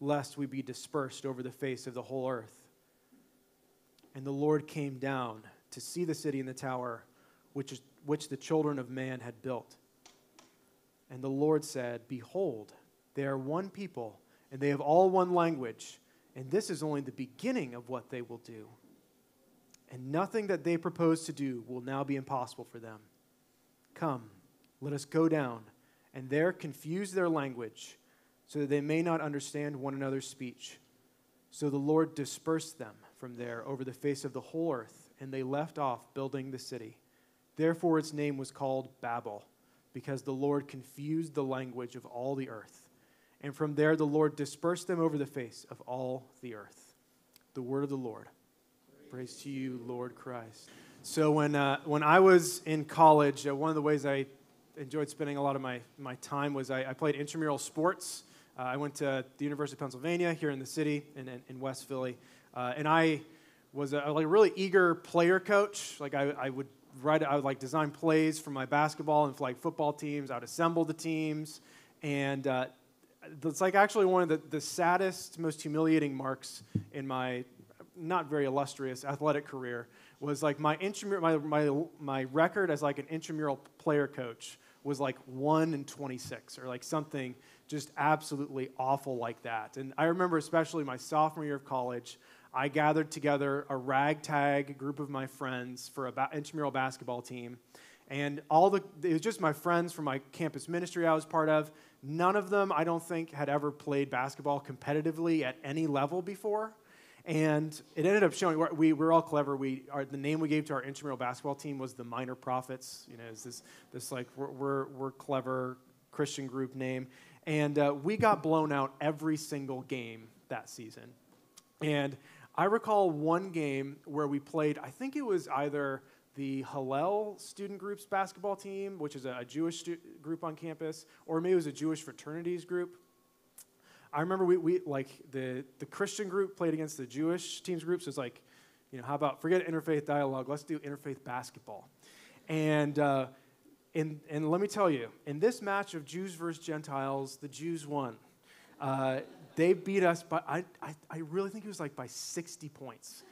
lest we be dispersed over the face of the whole earth. And the Lord came down to see the city and the tower which, is, which the children of man had built. And the Lord said, Behold, they are one people, and they have all one language, and this is only the beginning of what they will do. And nothing that they propose to do will now be impossible for them. Come, let us go down, and there confuse their language, so that they may not understand one another's speech. So the Lord dispersed them from there over the face of the whole earth, and they left off building the city. Therefore, its name was called Babel, because the Lord confused the language of all the earth. And from there, the Lord dispersed them over the face of all the earth. The word of the Lord. Praise to you, Lord Christ. So, when, uh, when I was in college, uh, one of the ways I enjoyed spending a lot of my, my time was I, I played intramural sports. Uh, I went to the University of Pennsylvania here in the city in, in, in West Philly. Uh, and I was a, like a really eager player coach. Like I, I would write, I would like design plays for my basketball and like football teams. I would assemble the teams. And uh, it's like actually one of the, the saddest, most humiliating marks in my not very illustrious athletic career was like my intramural, my, my, my record as like an intramural player coach was like 1 and 26 or like something just absolutely awful like that. And I remember especially my sophomore year of college, I gathered together a ragtag group of my friends for an ba- intramural basketball team. And all the, it was just my friends from my campus ministry I was part of. None of them, I don't think, had ever played basketball competitively at any level before. And it ended up showing we, we were all clever. We, our, the name we gave to our intramural basketball team was the Minor Prophets. You know, it's this, this like, we're, we're, we're clever Christian group name. And uh, we got blown out every single game that season. And I recall one game where we played, I think it was either the Hillel student group's basketball team, which is a, Jewish stu- group on campus, or maybe it was a Jewish fraternities group. I remember we, we like the, the Christian group played against the Jewish teams groups. So it's like, you know, how about forget interfaith dialogue? Let's do interfaith basketball. And, uh, and, and let me tell you, in this match of Jews versus Gentiles, the Jews won. Uh, they beat us by, I, I, I really think it was like by 60 points.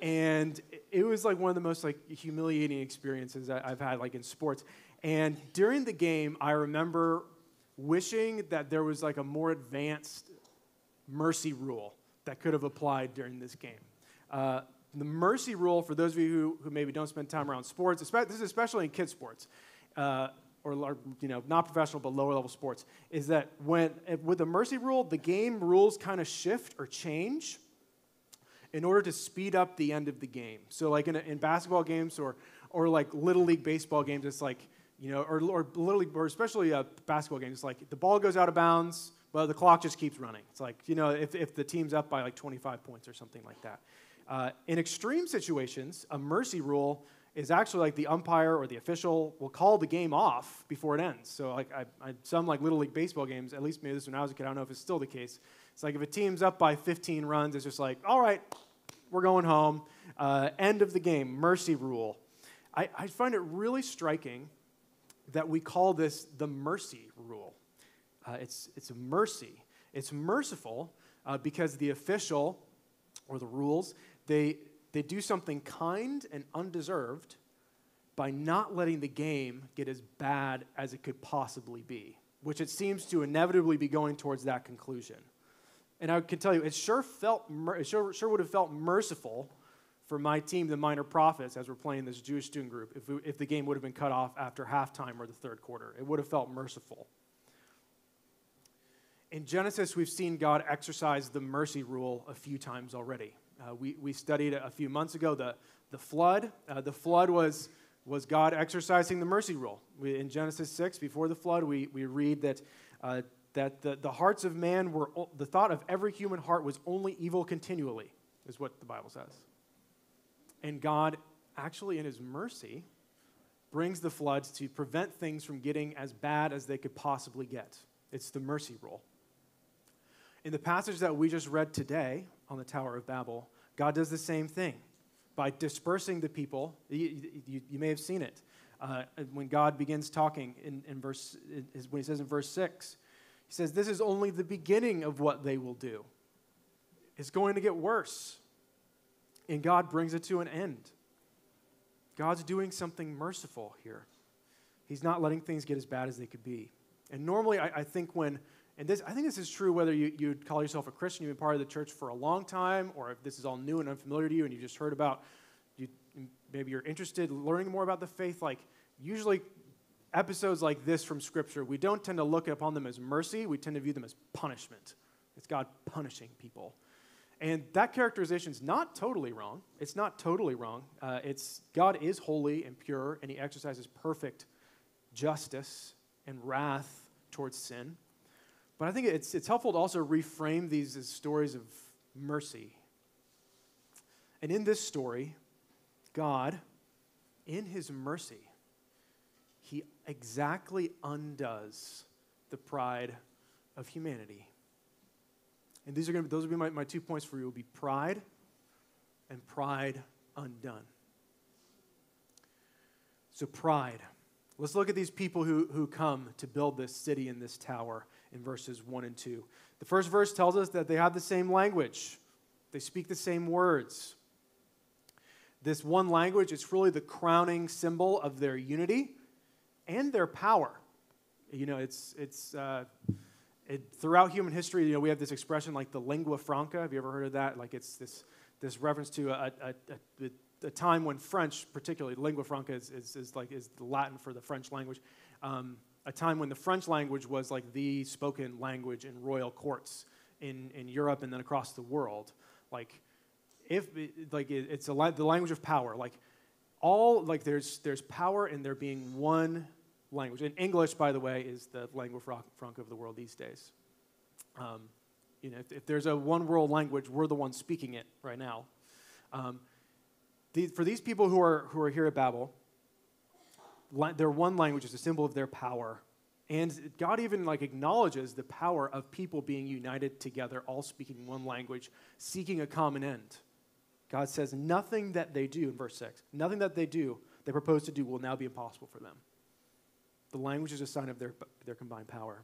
And it was like one of the most like humiliating experiences I've had like in sports. And during the game, I remember wishing that there was like a more advanced mercy rule that could have applied during this game. Uh, the mercy rule, for those of you who, who maybe don't spend time around sports, this is especially in kids' sports, uh, or you know, not professional but lower level sports, is that when with the mercy rule, the game rules kind of shift or change in order to speed up the end of the game. So, like in, in basketball games or or like little league baseball games, it's like you know, or, or literally, or especially a basketball game, it's like the ball goes out of bounds, but the clock just keeps running. It's like, you know, if, if the team's up by like 25 points or something like that. Uh, in extreme situations, a mercy rule is actually like the umpire or the official will call the game off before it ends. So, like, I, I, some like Little League baseball games, at least maybe this when I was a kid, I don't know if it's still the case. It's like if a team's up by 15 runs, it's just like, all right, we're going home. Uh, end of the game, mercy rule. I, I find it really striking that we call this the mercy rule. Uh, it's, it's mercy. It's merciful uh, because the official or the rules, they, they do something kind and undeserved by not letting the game get as bad as it could possibly be, which it seems to inevitably be going towards that conclusion. And I can tell you, it sure felt, it sure, sure would have felt merciful for my team, the Minor Prophets, as we're playing this Jewish student group, if, we, if the game would have been cut off after halftime or the third quarter. It would have felt merciful. In Genesis, we've seen God exercise the mercy rule a few times already. Uh, we, we studied a few months ago the, the flood. Uh, the flood was, was God exercising the mercy rule. We, in Genesis 6, before the flood, we, we read that, uh, that the, the hearts of man were, the thought of every human heart was only evil continually, is what the Bible says. And God, actually, in his mercy, brings the floods to prevent things from getting as bad as they could possibly get. It's the mercy rule. In the passage that we just read today on the Tower of Babel, God does the same thing by dispersing the people. You, you, you may have seen it. Uh, when God begins talking in, in verse, when he says in verse 6, he says, This is only the beginning of what they will do. It's going to get worse. And God brings it to an end. God's doing something merciful here. He's not letting things get as bad as they could be. And normally, I, I think when, and this, I think this is true whether you, you'd call yourself a Christian, you've been part of the church for a long time, or if this is all new and unfamiliar to you and you just heard about, you, maybe you're interested in learning more about the faith, like usually episodes like this from Scripture, we don't tend to look upon them as mercy, we tend to view them as punishment. It's God punishing people. And that characterization is not totally wrong. It's not totally wrong. Uh, it's God is holy and pure, and He exercises perfect justice and wrath towards sin. But I think it's, it's helpful to also reframe these as stories of mercy. And in this story, God, in His mercy, He exactly undoes the pride of humanity. And these are going to, those will be my, my two points for you will be pride and pride undone. So, pride. Let's look at these people who, who come to build this city and this tower in verses 1 and 2. The first verse tells us that they have the same language, they speak the same words. This one language is really the crowning symbol of their unity and their power. You know, it's, it's, uh, it, throughout human history, you know, we have this expression like the lingua franca. Have you ever heard of that? Like it's this, this reference to a, a, a, a time when French, particularly lingua franca, is, is, is, like is the Latin for the French language. Um, a time when the French language was like the spoken language in royal courts in, in Europe and then across the world. Like, if like it, it's a, the language of power. Like all like there's there's power in there being one language. And English, by the way, is the lingua franca of the world these days. Um, you know, if, if, there's a one world language, we're the ones speaking it right now. Um, the, for these people who are, who are here at Babel, their one language is a symbol of their power. And God even like acknowledges the power of people being united together, all speaking one language, seeking a common end. God says nothing that they do, in verse 6, nothing that they do, they propose to do, will now be impossible for them. The language is a sign of their, their combined power.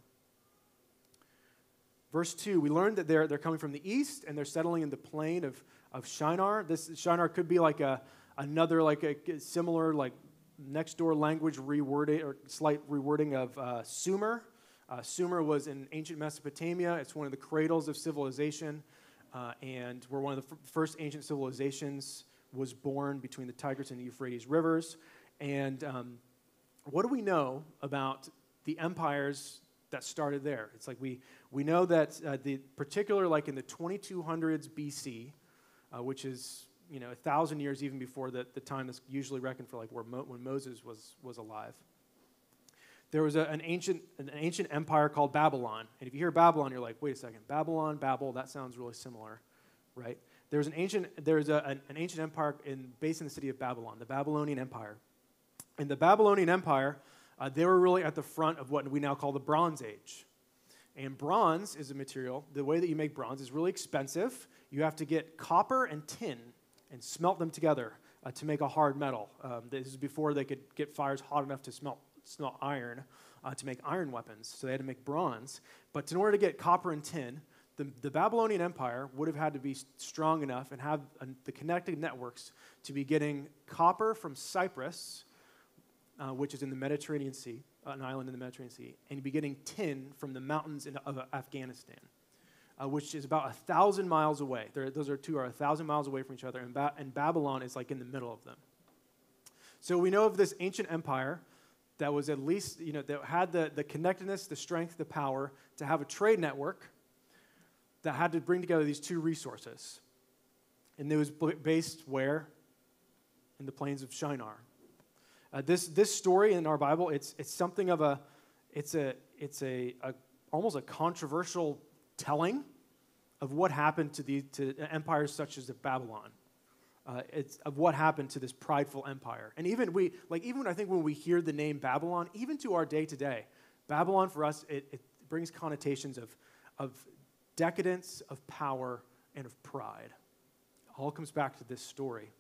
Verse 2, we learned that they're, they're coming from the east and they're settling in the plain of, of Shinar. This Shinar could be like a, another, like a similar, like next door language rewording or slight rewording of uh, Sumer. Uh, Sumer was in ancient Mesopotamia. It's one of the cradles of civilization, uh, and where one of the f- first ancient civilizations was born between the Tigris and the Euphrates rivers. And um, what do we know about the empires that started there? It's like we, we know that uh, the particular, like in the 2200s BC, uh, which is you know a thousand years even before the, the time that's usually reckoned for like where Mo, when Moses was, was alive. There was a, an, ancient, an ancient empire called Babylon. And if you hear Babylon, you're like, wait a second, Babylon, Babel, that sounds really similar, right? There was an ancient, there was a, an, an ancient empire in, based in the city of Babylon, the Babylonian Empire. In the Babylonian Empire, uh, they were really at the front of what we now call the Bronze Age. And bronze is a material, the way that you make bronze is really expensive. You have to get copper and tin and smelt them together uh, to make a hard metal. Um, this is before they could get fires hot enough to smelt, smelt iron uh, to make iron weapons. So they had to make bronze. But in order to get copper and tin, the, the Babylonian Empire would have had to be strong enough and have uh, the connected networks to be getting copper from Cyprus uh, which is in the Mediterranean Sea, an island in the Mediterranean Sea, and be getting tin from the mountains in, of Afghanistan, uh, which is about a thousand miles away. Those are two are a thousand miles away from each other, and, ba- and Babylon is like in the middle of them. So we know of this ancient empire that was at least, you know, that had the, the connectedness, the strength, the power to have a trade network that had to bring together these two resources. And it was based where? In the plains of Shinar, uh, this, this story in our Bible, it's, it's something of a, it's a, it's a, a almost a controversial telling of what happened to, the, to empires such as Babylon. Uh, it's of what happened to this prideful empire. And even we, like even I think when we hear the name Babylon, even to our day today, Babylon for us, it, it brings connotations of, of decadence, of power, and of pride. All comes back to this story.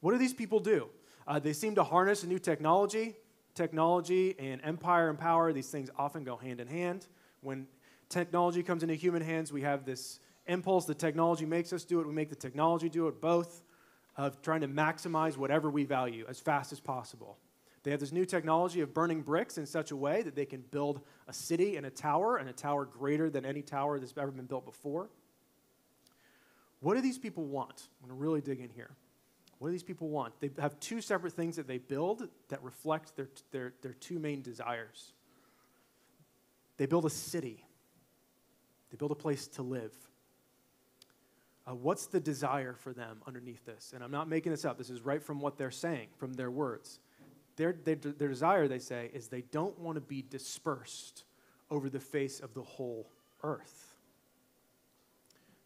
What do these people do? Uh, they seem to harness a new technology. Technology and empire and power, these things often go hand in hand. When technology comes into human hands, we have this impulse. The technology makes us do it. We make the technology do it, both of trying to maximize whatever we value as fast as possible. They have this new technology of burning bricks in such a way that they can build a city and a tower, and a tower greater than any tower that's ever been built before. What do these people want? I'm going to really dig in here. What do these people want? They have two separate things that they build that reflect their, their, their two main desires. They build a city, they build a place to live. Uh, what's the desire for them underneath this? And I'm not making this up. This is right from what they're saying, from their words. Their, their, their desire, they say, is they don't want to be dispersed over the face of the whole earth.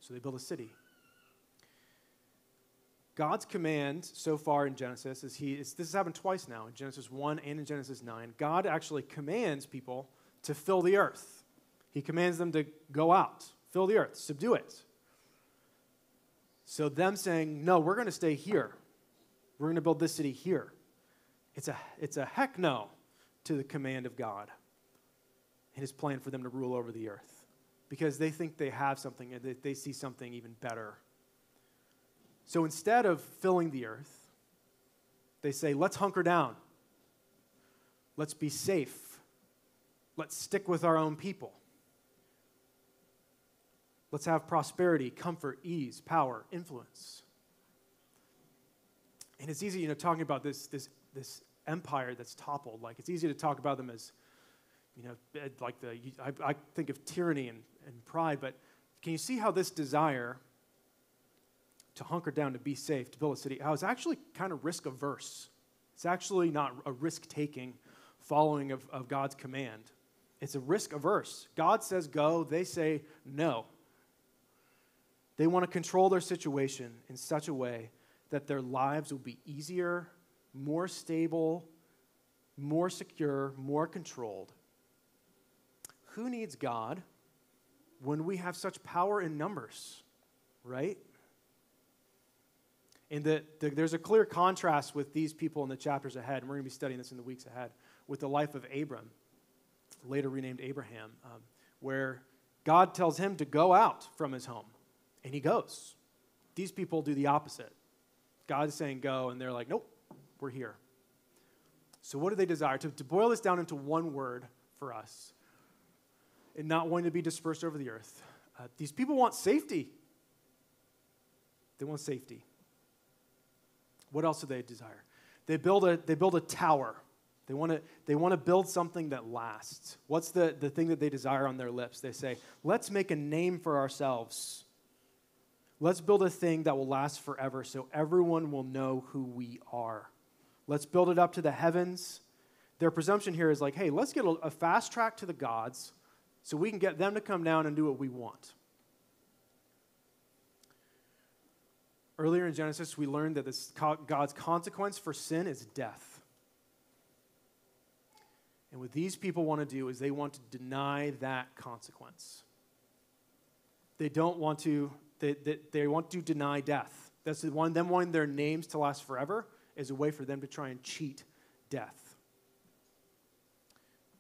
So they build a city. God's command so far in Genesis is he is, this has happened twice now in Genesis 1 and in Genesis 9. God actually commands people to fill the earth. He commands them to go out, fill the earth, subdue it. So them saying, "No, we're going to stay here. We're going to build this city here." It's a it's a heck no to the command of God and his plan for them to rule over the earth because they think they have something and they, they see something even better so instead of filling the earth, they say, let's hunker down. Let's be safe. Let's stick with our own people. Let's have prosperity, comfort, ease, power, influence. And it's easy, you know, talking about this, this, this empire that's toppled. Like, it's easy to talk about them as, you know, eh, like the, I, I think of tyranny and, and pride, but can you see how this desire to hunker down, to be safe, to build a city, I was actually kind of risk averse. It's actually not a risk taking following of, of God's command. It's a risk averse. God says go, they say no. They want to control their situation in such a way that their lives will be easier, more stable, more secure, more controlled. Who needs God when we have such power in numbers, right? And the, the, there's a clear contrast with these people in the chapters ahead, and we're going to be studying this in the weeks ahead, with the life of Abram, later renamed Abraham, um, where God tells him to go out from his home, and he goes. These people do the opposite. God is saying go, and they're like, nope, we're here. So, what do they desire? To, to boil this down into one word for us, and not wanting to be dispersed over the earth, uh, these people want safety. They want safety. What else do they desire? They build a, they build a tower. They want to they want to build something that lasts. What's the, the thing that they desire on their lips? They say, let's make a name for ourselves. Let's build a thing that will last forever so everyone will know who we are. Let's build it up to the heavens. Their presumption here is like, hey, let's get a, fast track to the gods so we can get them to come down and do what we want. Earlier in Genesis, we learned that this, God's consequence for sin is death. And what these people want to do is they want to deny that consequence. They don't want to, they, they, they want to deny death. That's the one, them wanting their names to last forever is a way for them to try and cheat death.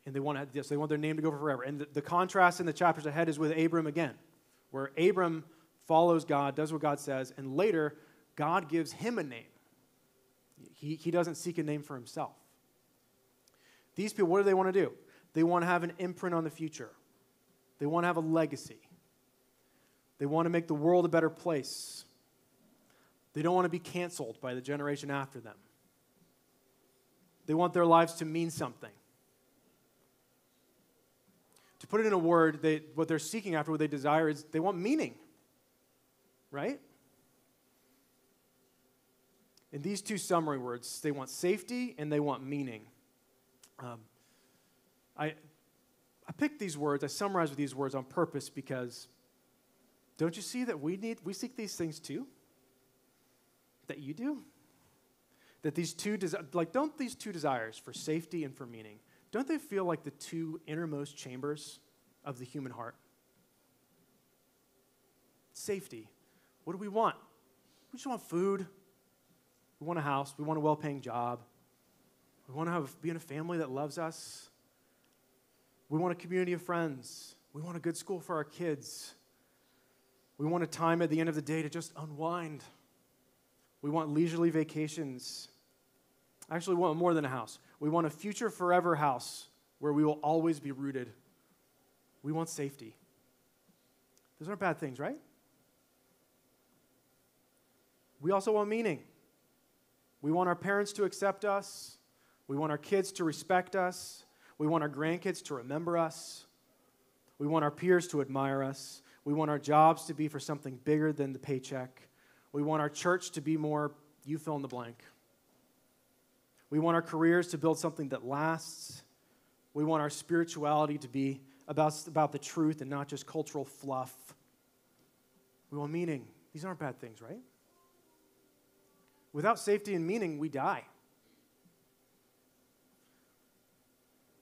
And they want, to, yes, they want their name to go forever. And the, the contrast in the chapters ahead is with Abram again, where Abram follows God, does what God says, and later, God gives him a name. He, he doesn't seek a name for himself. These people, what do they want to do? They want to have an imprint on the future, they want to have a legacy. They want to make the world a better place. They don't want to be canceled by the generation after them. They want their lives to mean something. To put it in a word, they, what they're seeking after, what they desire, is they want meaning right? In these two summary words, they want safety and they want meaning. Um, I, I picked these words, I summarized with these words on purpose because don't you see that we need, we seek these things too? That you do? That these two, desi- like, don't these two desires for safety and for meaning, don't they feel like the two innermost chambers of the human heart? Safety. What do we want? We just want food. We want a house. We want a well paying job. We want to have, be in a family that loves us. We want a community of friends. We want a good school for our kids. We want a time at the end of the day to just unwind. We want leisurely vacations. Actually, want more than a house. We want a future forever house where we will always be rooted. We want safety. Those aren't bad things, right? We also want meaning. We want our parents to accept us. We want our kids to respect us. We want our grandkids to remember us. We want our peers to admire us. We want our jobs to be for something bigger than the paycheck. We want our church to be more, you fill in the blank. We want our careers to build something that lasts. We want our spirituality to be about, about the truth and not just cultural fluff. We want meaning. These aren't bad things, right? Without safety and meaning, we die.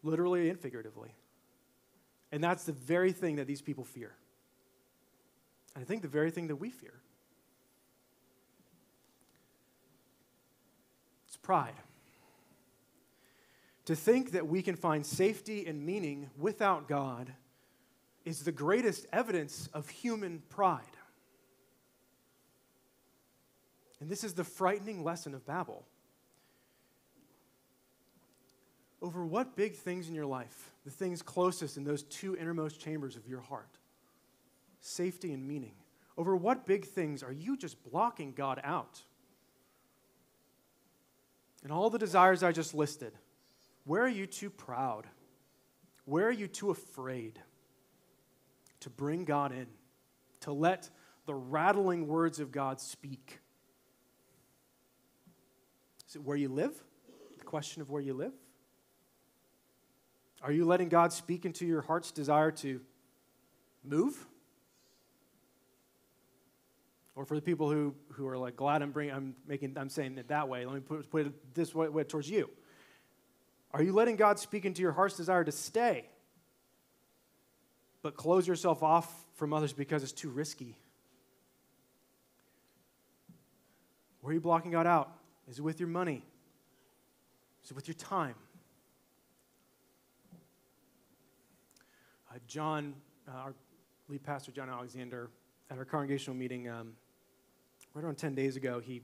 Literally and figuratively. And that's the very thing that these people fear. I think the very thing that we fear. It's pride. To think that we can find safety and meaning without God is the greatest evidence of human pride. And this is the frightening lesson of Babel. Over what big things in your life, the things closest in those two innermost chambers of your heart, safety and meaning, over what big things are you just blocking God out? And all the desires I just listed, where are you too proud? Where are you too afraid to bring God in, to let the rattling words of God speak? Is it where you live? The question of where you live? Are you letting God speak into your heart's desire to move? Or for the people who, who are like glad I'm bringing, I'm making, I'm saying it that way. Let me put, put it this way, way towards you. Are you letting God speak into your heart's desire to stay, but close yourself off from others because it's too risky? Where are you blocking God out? Is it with your money? Is it with your time? Uh, John, uh, our lead pastor, John Alexander, at our congregational meeting um, right around 10 days ago, he,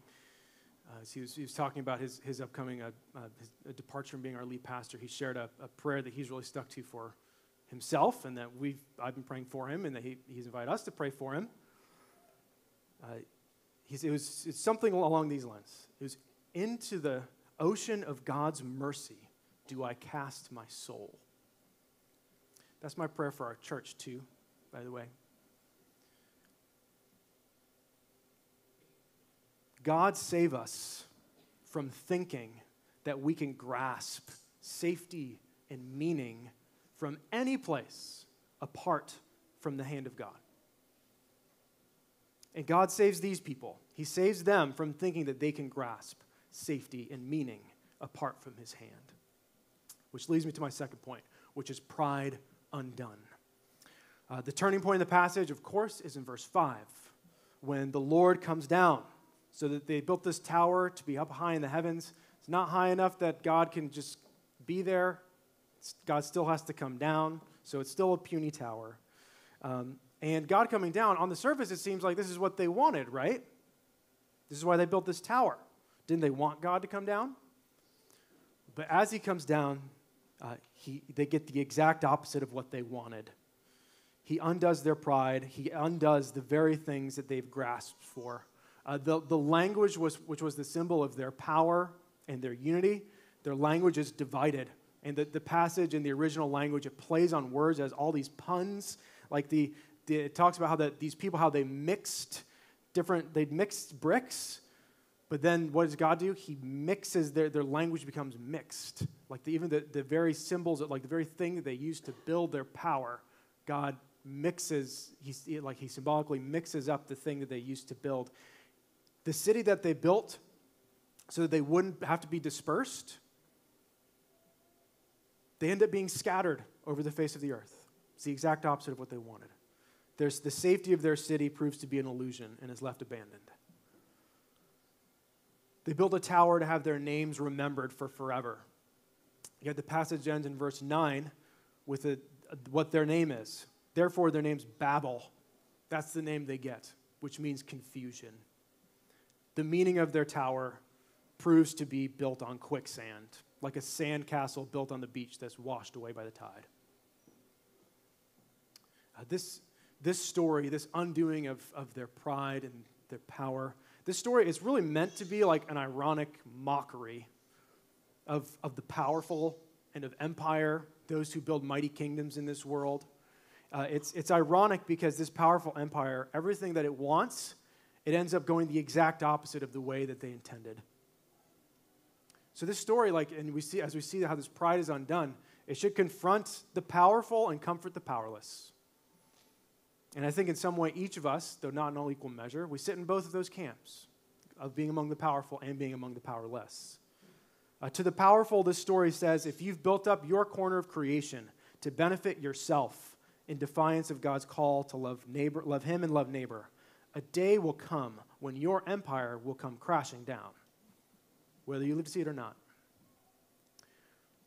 uh, he, was, he was talking about his, his upcoming uh, uh, his, departure from being our lead pastor. He shared a, a, prayer that he's really stuck to for himself and that we've, I've been praying for him and that he, he's invited us to pray for him. Uh, it was it's something along these lines. It was into the ocean of God's mercy do I cast my soul. That's my prayer for our church, too, by the way. God save us from thinking that we can grasp safety and meaning from any place apart from the hand of God. And God saves these people. He saves them from thinking that they can grasp safety, and meaning apart from his hand. Which leads me to my second point, which is pride undone. Uh, the turning point in the passage, of course, is in verse 5, when the Lord comes down. So that they built this tower to be up high in the heavens. It's not high enough that God can just be there. God still has to come down. So it's still a puny tower. Um, and God coming down, on the surface, it seems like this is what they wanted, right? This is why they built this tower. Didn't they want God to come down? But as he comes down, uh, he, they get the exact opposite of what they wanted. He undoes their pride, he undoes the very things that they've grasped for. Uh, the, the language, was, which was the symbol of their power and their unity, their language is divided. And the, the passage in the original language, it plays on words as all these puns. Like the, the it talks about how the, these people, how they mixed different, they mixed bricks But then what does God do? He mixes their, their language becomes mixed. Like the, even the, the very symbols, like the very thing that they use to build their power, God mixes, he, like he symbolically mixes up the thing that they used to build. The city that they built so that they wouldn't have to be dispersed, they end up being scattered over the face of the earth. It's the exact opposite of what they wanted. There's, the safety of their city proves to be an illusion and is left abandoned. They built a tower to have their names remembered for forever. Yet the passage ends in verse 9 with a, a, what their name is. Therefore, their name's Babel. That's the name they get, which means confusion. The meaning of their tower proves to be built on quicksand, like a sand castle built on the beach that's washed away by the tide. Uh, this, this story, this undoing of, of their pride and their power, this story is really meant to be like an ironic mockery of, of the powerful and of empire, those who build mighty kingdoms in this world. Uh, it's, it's ironic because this powerful empire, everything that it wants, it ends up going the exact opposite of the way that they intended. So this story, like, and we see as we see how this pride is undone, it should confront the powerful and comfort the powerless. And I think in some way, each of us, though not in all equal measure, we sit in both of those camps of being among the powerful and being among the powerless. Uh, to the powerful, this story says if you've built up your corner of creation to benefit yourself in defiance of God's call to love neighbor, love him and love neighbor, a day will come when your empire will come crashing down, whether you live to see it or not.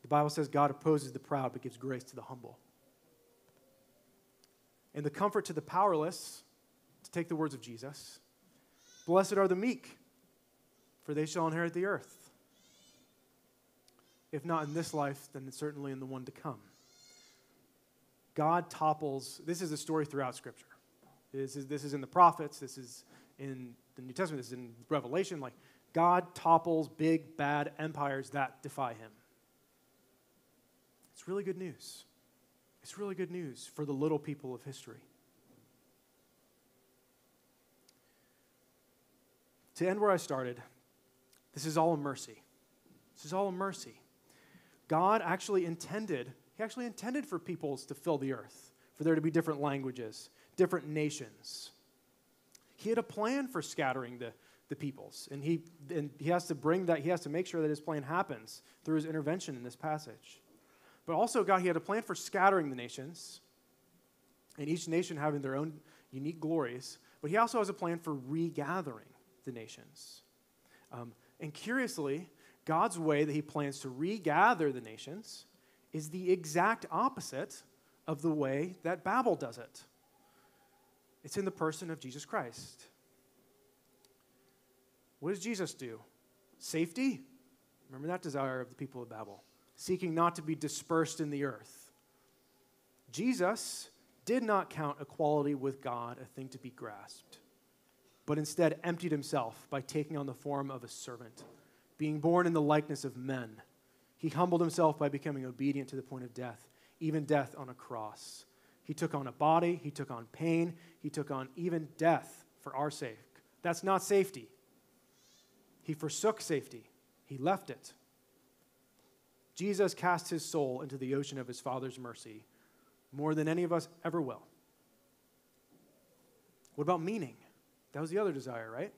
The Bible says God opposes the proud but gives grace to the humble and the comfort to the powerless, to take the words of Jesus. Blessed are the meek, for they shall inherit the earth. If not in this life, then certainly in the one to come. God topples, this is a story throughout Scripture. This is, this is in the prophets, this is in the New Testament, this is in Revelation. Like, God topples big, bad empires that defy him. It's really good news. It's really good news for the little people of history. To end where I started, this is all a mercy. This is all a mercy. God actually intended, He actually intended for peoples to fill the earth, for there to be different languages, different nations. He had a plan for scattering the, the peoples, and he, and he has to bring that, he has to make sure that his plan happens through his intervention in this passage. But also, God, He had a plan for scattering the nations, and each nation having their own unique glories. But He also has a plan for regathering the nations. Um, and curiously, God's way that He plans to regather the nations is the exact opposite of the way that Babel does it. It's in the person of Jesus Christ. What does Jesus do? Safety? Remember that desire of the people of Babel seeking not to be dispersed in the earth. Jesus did not count equality with God a thing to be grasped, but instead emptied himself by taking on the form of a servant, being born in the likeness of men. He humbled himself by becoming obedient to the point of death, even death on a cross. He took on a body, he took on pain, he took on even death for our sake. That's not safety. He forsook safety, he left it Jesus cast his soul into the ocean of his Father's mercy more than any of us ever will. What about meaning? That was the other desire, right?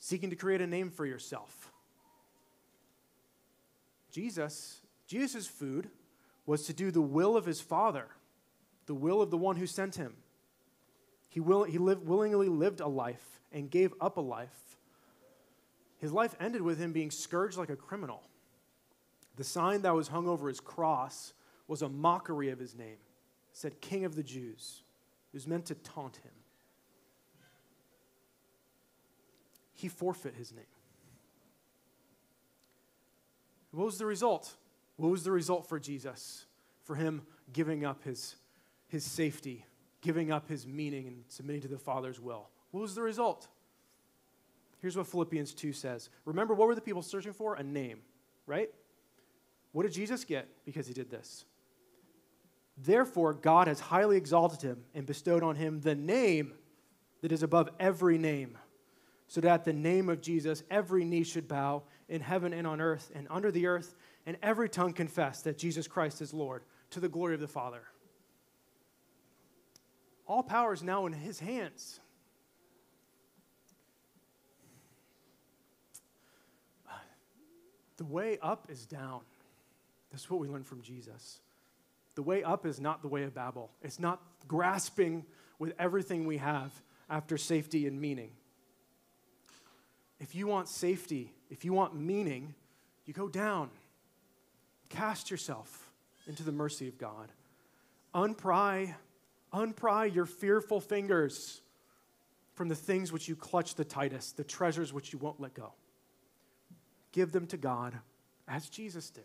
Seeking to create a name for yourself. Jesus, Jesus' food was to do the will of his Father, the will of the one who sent him. He, will, he willingly lived a life and gave up a life. His life ended with him being scourged like a criminal. The sign that was hung over his cross was a mockery of his name. It said, King of the Jews. It was meant to taunt him. He forfeit his name. What was the result? What was the result for Jesus? For him giving up his, his safety, giving up his meaning, and submitting to the Father's will. What was the result? Here's what Philippians 2 says. Remember, what were the people searching for? A name, right? What did Jesus get because he did this? Therefore, God has highly exalted him and bestowed on him the name that is above every name, so that at the name of Jesus, every knee should bow in heaven and on earth and under the earth, and every tongue confess that Jesus Christ is Lord to the glory of the Father. All power is now in his hands. The way up is down. That's what we learn from Jesus. The way up is not the way of Babel. It's not grasping with everything we have after safety and meaning. If you want safety, if you want meaning, you go down. Cast yourself into the mercy of God. Unpry, unpry your fearful fingers from the things which you clutch the tightest, the treasures which you won't let go. Give them to God as Jesus did.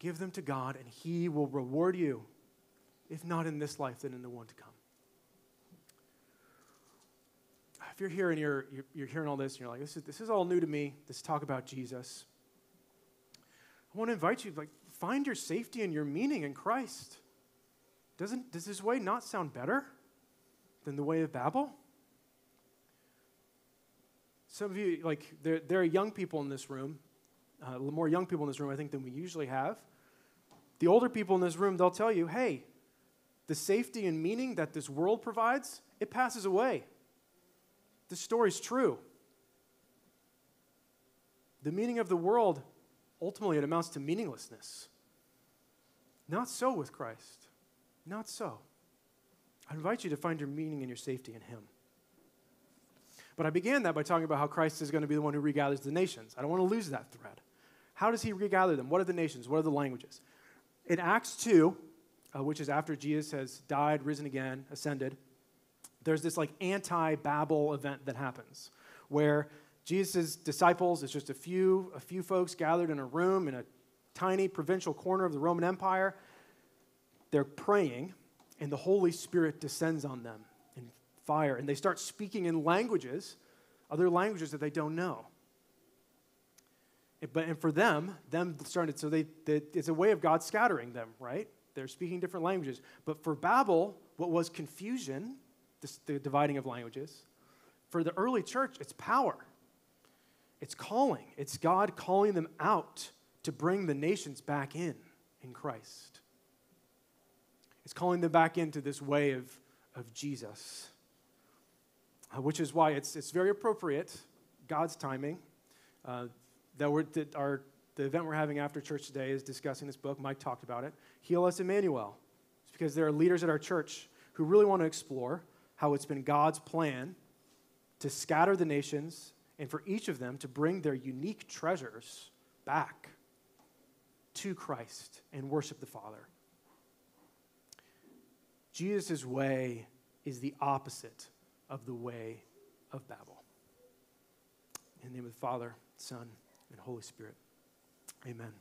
Give them to God, and He will reward you, if not in this life, then in the one to come. If you're here and you're, you're, you're hearing all this and you're like, this is, this is all new to me, this talk about Jesus, I want to invite you, like, find your safety and your meaning in Christ. Doesn't, does this way not sound better than the way of Babel? Some of you, like, there, there are young people in this room, uh, more young people in this room, I think, than we usually have. The older people in this room, they'll tell you, hey, the safety and meaning that this world provides, it passes away. This story's true. The meaning of the world, ultimately, it amounts to meaninglessness. Not so with Christ. Not so. I invite you to find your meaning and your safety in Him. But I began that by talking about how Christ is going to be the one who regathers the nations. I don't want to lose that thread. How does He regather them? What are the nations? What are the languages? In Acts 2, uh, which is after Jesus has died, risen again, ascended, there's this like anti Babel event that happens where Jesus' disciples, it's just a few, a few folks gathered in a room in a tiny provincial corner of the Roman Empire. They're praying, and the Holy Spirit descends on them in fire, and they start speaking in languages, other languages that they don't know. But and for them, them started so they, they it's a way of God scattering them, right? They're speaking different languages. But for Babel, what was confusion, this, the dividing of languages, for the early church, it's power. It's calling. It's God calling them out to bring the nations back in in Christ. It's calling them back into this way of, of Jesus, uh, which is why it's, it's very appropriate, God's timing, uh, that, we're, that our, the event we're having after church today is discussing this book. Mike talked about it. Heal Us Emmanuel. It's because there are leaders at our church who really want to explore how it's been God's plan to scatter the nations and for each of them to bring their unique treasures back to Christ and worship the Father. Jesus' way is the opposite of the way of Babel. In the name of the Father, Son, and Holy Spirit. Amen.